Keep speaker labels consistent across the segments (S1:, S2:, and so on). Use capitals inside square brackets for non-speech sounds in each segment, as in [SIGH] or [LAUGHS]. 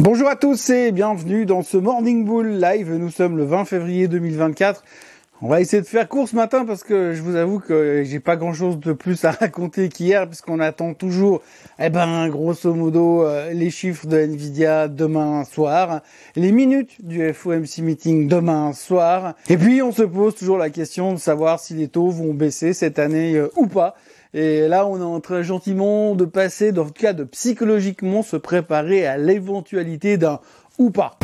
S1: Bonjour à tous et bienvenue dans ce Morning Bull Live. Nous sommes le 20 février 2024. On va essayer de faire court ce matin parce que je vous avoue que j'ai pas grand chose de plus à [LAUGHS] raconter qu'hier puisqu'on attend toujours, eh ben, grosso modo, euh, les chiffres de Nvidia demain soir, les minutes du FOMC meeting demain soir. Et puis, on se pose toujours la question de savoir si les taux vont baisser cette année euh, ou pas. Et là, on est en train gentiment de passer, dans le cas de psychologiquement se préparer à l'éventualité d'un ou pas.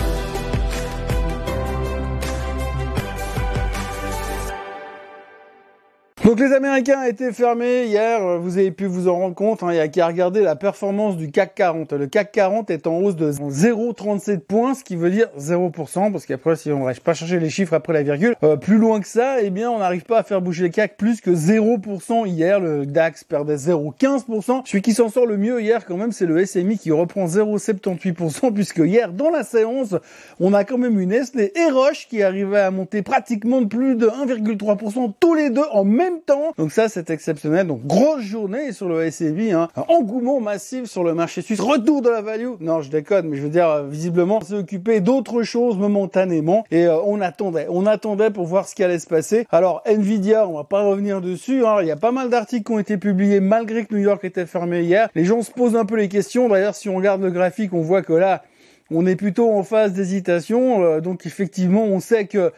S1: Donc les Américains étaient fermés hier, vous avez pu vous en rendre compte, hein, il y a qu'à regarder la performance du CAC 40. Le CAC 40 est en hausse de 0,37 points, ce qui veut dire 0%, parce qu'après si on ne pas chercher les chiffres après la virgule, euh, plus loin que ça, eh bien on n'arrive pas à faire bouger le CAC plus que 0% hier, le DAX perdait 0,15%. Celui qui s'en sort le mieux hier quand même, c'est le SMI qui reprend 0,78%, puisque hier dans la séance, on a quand même une Nestlé et Roche qui arrivait à monter pratiquement de plus de 1,3% tous les deux en même temps. Donc ça, c'est exceptionnel. Donc grosse journée sur le SCB, hein. engouement massif sur le marché suisse, retour de la value. Non, je déconne, mais je veux dire, euh, visiblement, s'est occupé d'autres choses momentanément. Et euh, on attendait, on attendait pour voir ce qui allait se passer. Alors Nvidia, on va pas revenir dessus. Hein. Il y a pas mal d'articles qui ont été publiés malgré que New York était fermé hier. Les gens se posent un peu les questions. D'ailleurs, si on regarde le graphique, on voit que là, on est plutôt en phase d'hésitation. Euh, donc effectivement, on sait que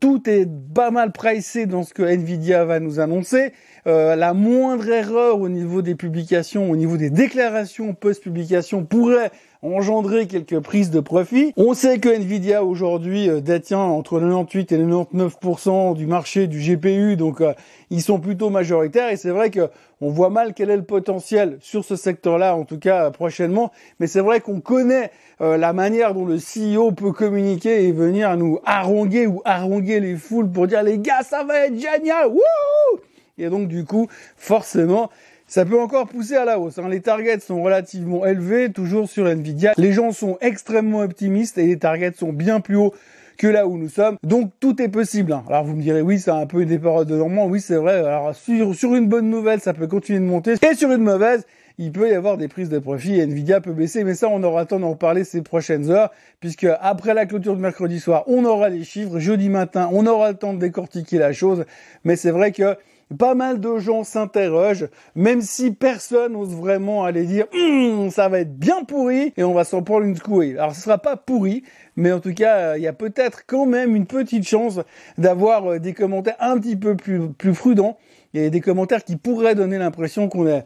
S1: tout est pas mal pricé dans ce que Nvidia va nous annoncer. Euh, la moindre erreur au niveau des publications, au niveau des déclarations post-publication pourrait engendrer quelques prises de profit. On sait que Nvidia aujourd'hui euh, détient entre 98 et 99% du marché du GPU, donc ils sont plutôt majoritaires et c'est vrai que on voit mal quel est le potentiel sur ce secteur-là, en tout cas prochainement. Mais c'est vrai qu'on connaît la manière dont le CEO peut communiquer et venir nous haranguer ou haranguer les foules pour dire les gars, ça va être génial, wouh Et donc du coup, forcément, ça peut encore pousser à la hausse. Hein. Les targets sont relativement élevés, toujours sur Nvidia. Les gens sont extrêmement optimistes et les targets sont bien plus hauts que là où nous sommes. Donc tout est possible. Hein. Alors vous me direz oui, c'est un peu des paroles de Normand. Oui, c'est vrai. Alors sur, une bonne nouvelle, ça peut continuer de monter. Et sur une mauvaise, il peut y avoir des prises de profit Nvidia peut baisser, mais ça, on aura le temps d'en reparler ces prochaines heures, puisque après la clôture de mercredi soir, on aura les chiffres, jeudi matin, on aura le temps de décortiquer la chose, mais c'est vrai que pas mal de gens s'interrogent, même si personne n'ose vraiment aller dire hum, ça va être bien pourri et on va s'en prendre une secouée. Alors ce sera pas pourri, mais en tout cas il y a peut-être quand même une petite chance d'avoir euh, des commentaires un petit peu plus, plus prudents et des commentaires qui pourraient donner l'impression qu'on est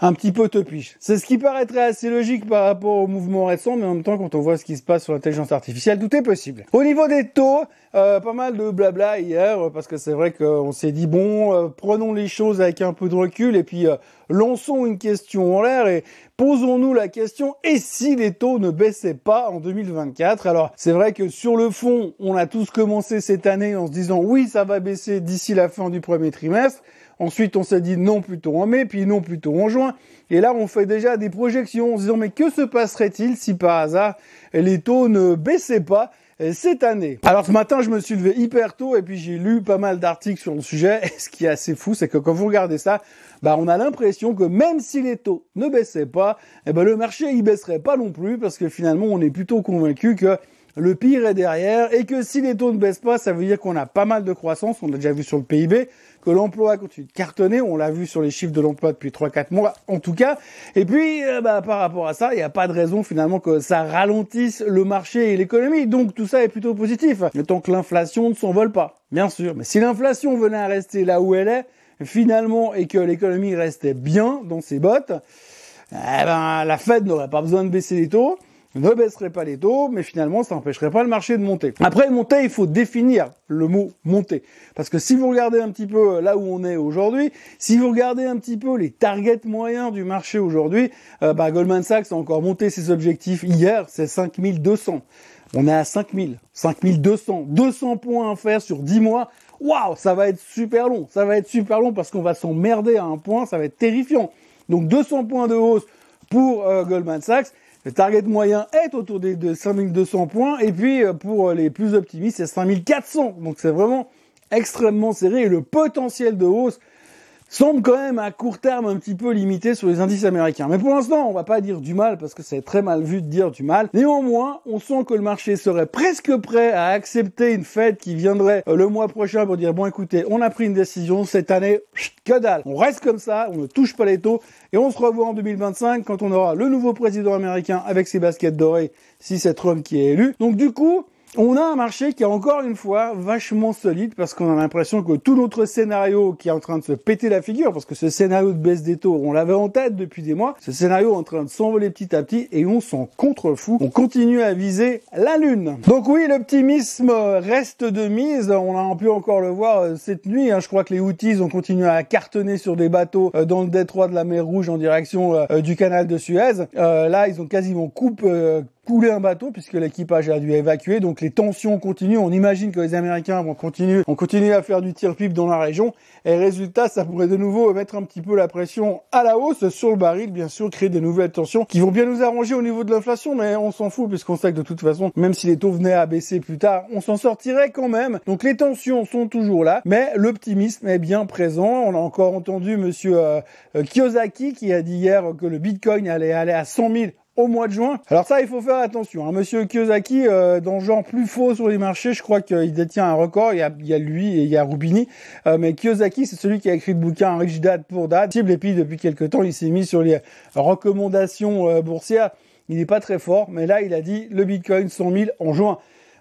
S1: un petit peu topiche. C'est ce qui paraîtrait assez logique par rapport au mouvement récent, mais en même temps, quand on voit ce qui se passe sur l'intelligence artificielle, tout est possible. Au niveau des taux, euh, pas mal de blabla hier, parce que c'est vrai qu'on s'est dit, bon, euh, prenons les choses avec un peu de recul, et puis euh, lançons une question en l'air, et posons-nous la question, et si les taux ne baissaient pas en 2024 Alors, c'est vrai que sur le fond, on a tous commencé cette année en se disant, oui, ça va baisser d'ici la fin du premier trimestre, Ensuite, on s'est dit non plutôt en mai, puis non plutôt en juin. Et là, on fait déjà des projections en se disant mais que se passerait-il si par hasard les taux ne baissaient pas? Cette année. Alors ce matin, je me suis levé hyper tôt et puis j'ai lu pas mal d'articles sur le sujet. [LAUGHS] Et ce qui est assez fou, c'est que quand vous regardez ça, bah on a l'impression que même si les taux ne baissaient pas, eh ben le marché il baisserait pas non plus parce que finalement on est plutôt convaincu que le pire est derrière et que si les taux ne baissent pas, ça veut dire qu'on a pas mal de croissance, on l'a déjà vu sur le PIB, que l'emploi continue de cartonner, on l'a vu sur les chiffres de l'emploi depuis 3-4 mois en tout cas, et puis euh, bah, par rapport à ça, il n'y a pas de raison finalement que ça ralentisse le marché et l'économie, donc tout ça est plutôt positif, tant que l'inflation ne s'envole pas, bien sûr, mais si l'inflation venait à rester là où elle est, finalement, et que l'économie restait bien dans ses bottes, eh ben, la Fed n'aurait pas besoin de baisser les taux, ne baisserait pas les taux, mais finalement, ça n'empêcherait pas le marché de monter. Après, monter, il faut définir le mot monter. Parce que si vous regardez un petit peu là où on est aujourd'hui, si vous regardez un petit peu les targets moyens du marché aujourd'hui, euh, bah, Goldman Sachs a encore monté ses objectifs hier, c'est 5200. On est à 5000, 5200, 200 points à faire sur 10 mois. Waouh, ça va être super long, ça va être super long parce qu'on va s'emmerder à un point, ça va être terrifiant. Donc 200 points de hausse pour euh, Goldman Sachs. Le target moyen est autour des de 5200 points et puis euh, pour euh, les plus optimistes, c'est 5400. Donc c'est vraiment extrêmement serré et le potentiel de hausse semble quand même à court terme un petit peu limité sur les indices américains. Mais pour l'instant, on va pas dire du mal parce que c'est très mal vu de dire du mal. Néanmoins, on sent que le marché serait presque prêt à accepter une fête qui viendrait euh, le mois prochain pour dire bon écoutez, on a pris une décision cette année, que dalle. On reste comme ça, on ne touche pas les taux et on se revoit en 2025 quand on aura le nouveau président américain avec ses baskets dorées si c'est Trump qui est élu. Donc du coup, on a un marché qui est encore une fois vachement solide parce qu'on a l'impression que tout notre scénario qui est en train de se péter la figure, parce que ce scénario de baisse des taux, on l'avait en tête depuis des mois, ce scénario est en train de s'envoler petit à petit et on s'en contrefou. On continue à viser la lune. Donc oui, l'optimisme reste de mise. On a pu encore le voir euh, cette nuit. Hein. Je crois que les outils ont continué à cartonner sur des bateaux euh, dans le détroit de la mer Rouge en direction euh, du canal de Suez. Là, ils ont quasiment coupé couler un bateau puisque l'équipage a dû évacuer. Donc les tensions continuent. On imagine que les Américains vont continuer, vont continuer à faire du tir-pipe dans la région. Et résultat, ça pourrait de nouveau mettre un petit peu la pression à la hausse sur le baril, bien sûr, créer des nouvelles tensions qui vont bien nous arranger au niveau de l'inflation, mais on s'en fout puisqu'on sait que de toute façon, même si les taux venaient à baisser plus tard, on s'en sortirait quand même. Donc les tensions sont toujours là, mais l'optimisme est bien présent. On a encore entendu monsieur euh, euh, Kiyosaki qui a dit hier que le Bitcoin allait aller à 100 000 au mois de juin. Alors ça, il faut faire attention. Hein. Monsieur Kiyosaki, euh, dans le genre plus faux sur les marchés, je crois qu'il détient un record. Il y a, il y a lui et il y a Rubini. Euh, mais Kiyosaki, c'est celui qui a écrit le bouquin Rich Dad pour Dad. Et puis depuis quelques temps, il s'est mis sur les recommandations euh, boursières. Il n'est pas très fort, mais là, il a dit le Bitcoin 100 000 en juin.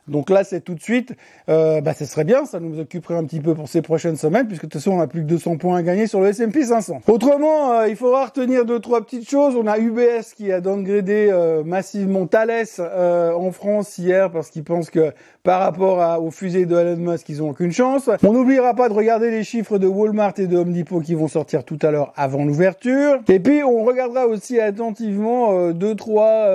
S1: Donc là, c'est tout de suite. Euh, bah, ce serait bien, ça nous occuperait un petit peu pour ces prochaines semaines, puisque de toute façon, on a plus que 200 points à gagner sur le S&P 500. Autrement, euh, il faudra retenir deux trois petites choses. On a UBS qui a downgradé euh, massivement Thales euh, en France hier parce qu'ils pensent que par rapport à, aux fusées de Elon Musk, ils ont aucune chance. On n'oubliera pas de regarder les chiffres de Walmart et de Home Depot qui vont sortir tout à l'heure avant l'ouverture. Et puis, on regardera aussi attentivement deux trois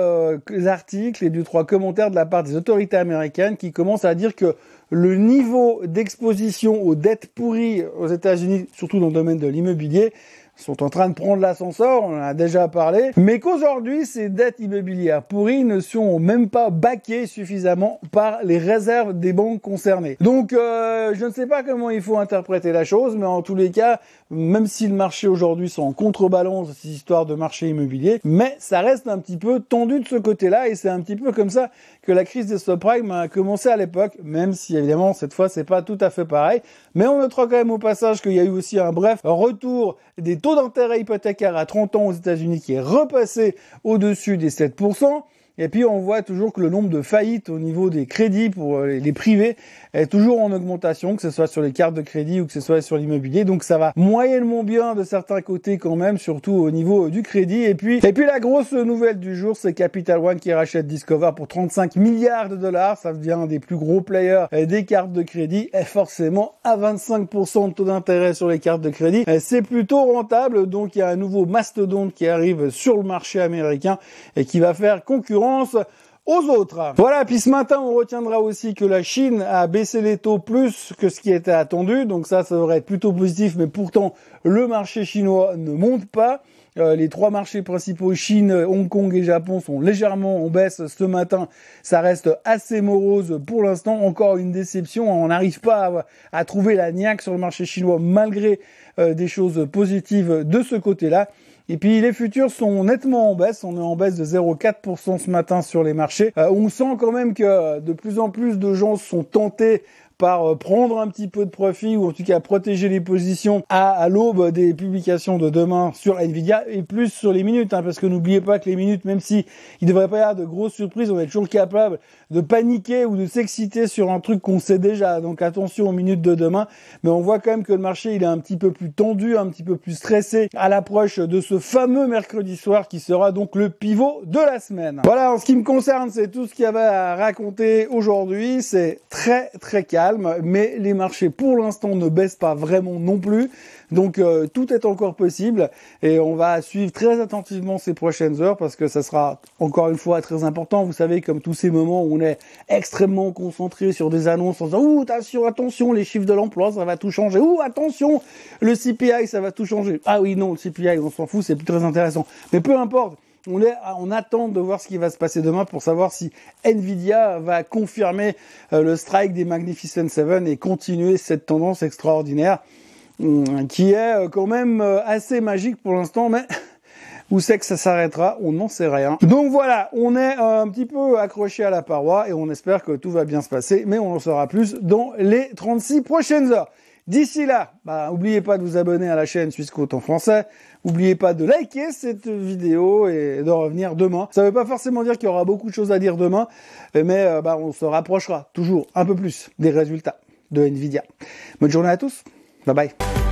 S1: articles et deux trois commentaires de la part des autorités américaines qui commence à dire que le niveau d'exposition aux dettes pourries aux États-Unis, surtout dans le domaine de l'immobilier, sont en train de prendre l'ascenseur, on en a déjà parlé, mais qu'aujourd'hui, ces dettes immobilières pourries ne sont même pas baquées suffisamment par les réserves des banques concernées. Donc, euh, je ne sais pas comment il faut interpréter la chose, mais en tous les cas, même si le marché aujourd'hui sont en contrebalance cette histoire de marché immobilier, mais ça reste un petit peu tendu de ce côté-là, et c'est un petit peu comme ça que la crise des subprimes a commencé à l'époque, même si évidemment cette fois c'est pas tout à fait pareil, mais on notera quand même au passage qu'il y a eu aussi un bref retour des taux d'intérêt hypothécaire à 30 ans aux États-Unis qui est repassé au-dessus des 7%. Et puis on voit toujours que le nombre de faillites au niveau des crédits pour euh, les privés est toujours en augmentation, que ce soit sur les cartes de crédit ou que ce soit sur l'immobilier. Donc ça va moyennement bien de certains côtés quand même, surtout au niveau du crédit. Et puis, et puis la grosse nouvelle du jour, c'est Capital One qui rachète Discover pour 35 milliards de dollars. Ça devient un des plus gros players euh, des cartes de crédit. Et forcément, à 25% de taux d'intérêt sur les cartes de crédit, euh, c'est plutôt rentable. Donc il y a un nouveau mastodonte qui arrive sur le marché américain et qui va faire concurrence aux autres. Voilà, puis ce matin, on retiendra aussi que la Chine a baissé les taux plus que ce qui était attendu, donc ça, ça devrait être plutôt positif, mais pourtant, le marché chinois ne monte pas. Euh, les trois marchés principaux, Chine, Hong Kong et Japon, sont légèrement en baisse ce matin. Ça reste assez morose pour l'instant. Encore une déception. On n'arrive pas à, trouver la niaque sur le marché chinois malgré euh, des choses positives de ce côté-là. Et puis les futurs sont nettement en baisse, on est en baisse de 0,4% ce matin sur les marchés. Euh, on sent quand même que de plus en plus de gens sont tentés par euh, prendre un petit peu de profit ou en tout cas protéger les positions à, l'aube des publications de demain sur Nvidia et plus sur les minutes hein, parce que n'oubliez pas que les minutes même si il devrait pas y avoir de grosses surprises on est toujours capable de paniquer ou de s'exciter sur un truc qu'on sait déjà. Donc attention aux minutes de demain. Mais on voit quand même que le marché il est un petit peu plus tendu un petit peu plus stressé à l'approche de ce fameux mercredi soir qui sera donc le pivot de la semaine. Voilà en ce qui me concerne c'est tout ce qu'il y avait à raconter aujourd'hui. C'est très très calme mais les marchés pour l'instant ne baissent pas vraiment non plus. Donc euh, tout est encore possible et on va suivre très attentivement ces prochaines heures parce que ça sera encore une fois très important. Vous savez, comme tous ces moments où on est extrêmement concentré sur des annonces en disant ouh attention les chiffres de l'emploi ça va tout changer. Ouh attention le CPI ça va tout changer. Ah oui non le CPI on s'en fout c'est plus très intéressant. Mais peu importe on, attend de voir ce qui va se passer demain pour savoir si Nvidia va confirmer euh, le strike des Magnificent Seven et continuer cette tendance extraordinaire. hum, qui est euh, quand même euh, assez magique pour l'instant, mais [LAUGHS] où c'est que ça s'arrêtera On n'en sait rien. Donc voilà, on est un petit peu accroché à la paroi et on espère que tout va bien se passer, mais on en saura plus dans les 36 prochaines heures. D'ici là, bah, n'oubliez pas de vous abonner à la chaîne Suisse en français. N'oubliez pas de liker cette vidéo et de revenir demain. Ça ne veut pas forcément dire qu'il y aura beaucoup de choses à dire demain, mais euh, bah, on se rapprochera toujours un peu plus des résultats de Nvidia. Bonne journée à tous. Bye bye.